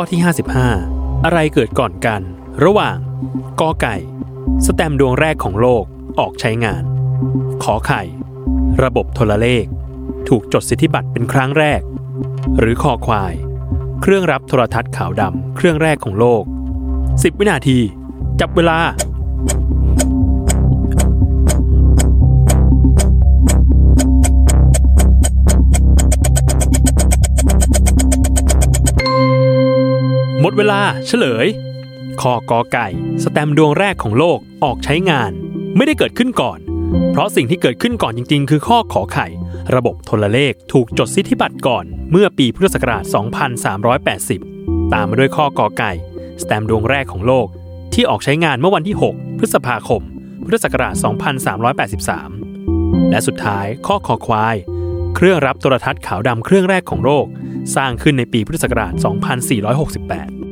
ข้อที่ 55 อะไรเกิดก่อนกัน ระหว่างกอไก่ สแตมดวงแรกของโลกออกใช้งาน ขอไข่ ระบบโทรเลข ถูกจดสิทธิบัตรเป็นครั้งแรก หรือคอควาย เครื่องรับโทรทัศน์ขาวดำเครื่องแรกของโลก 10 วินาที จับเวลา หมดเวลาเฉลยคอกอไก่ สแตมดวงแรกของโลกออกใช้งาน ไม่ได้เกิดขึ้นก่อน เพราะสิ่งที่เกิดขึ้นก่อนจริง ๆ คือข้อขอไข่ ระบบโทรเลขถูกจดสิทธิบัตรก่อน เมื่อปีพุทธศักราช 2380 ตามมาด้วยข้อกอไก่ สแตมดวงแรกของโลก ที่ออกใช้งานเมื่อวันที่ 6 พฤษภาคม พุทธศักราช 2383 และสุดท้ายข้อคอควาย เครื่องรับโทรทัศน์ขาวดำเครื่องแรกของโลก สร้างขึ้นในปีพุทธศักราช 2468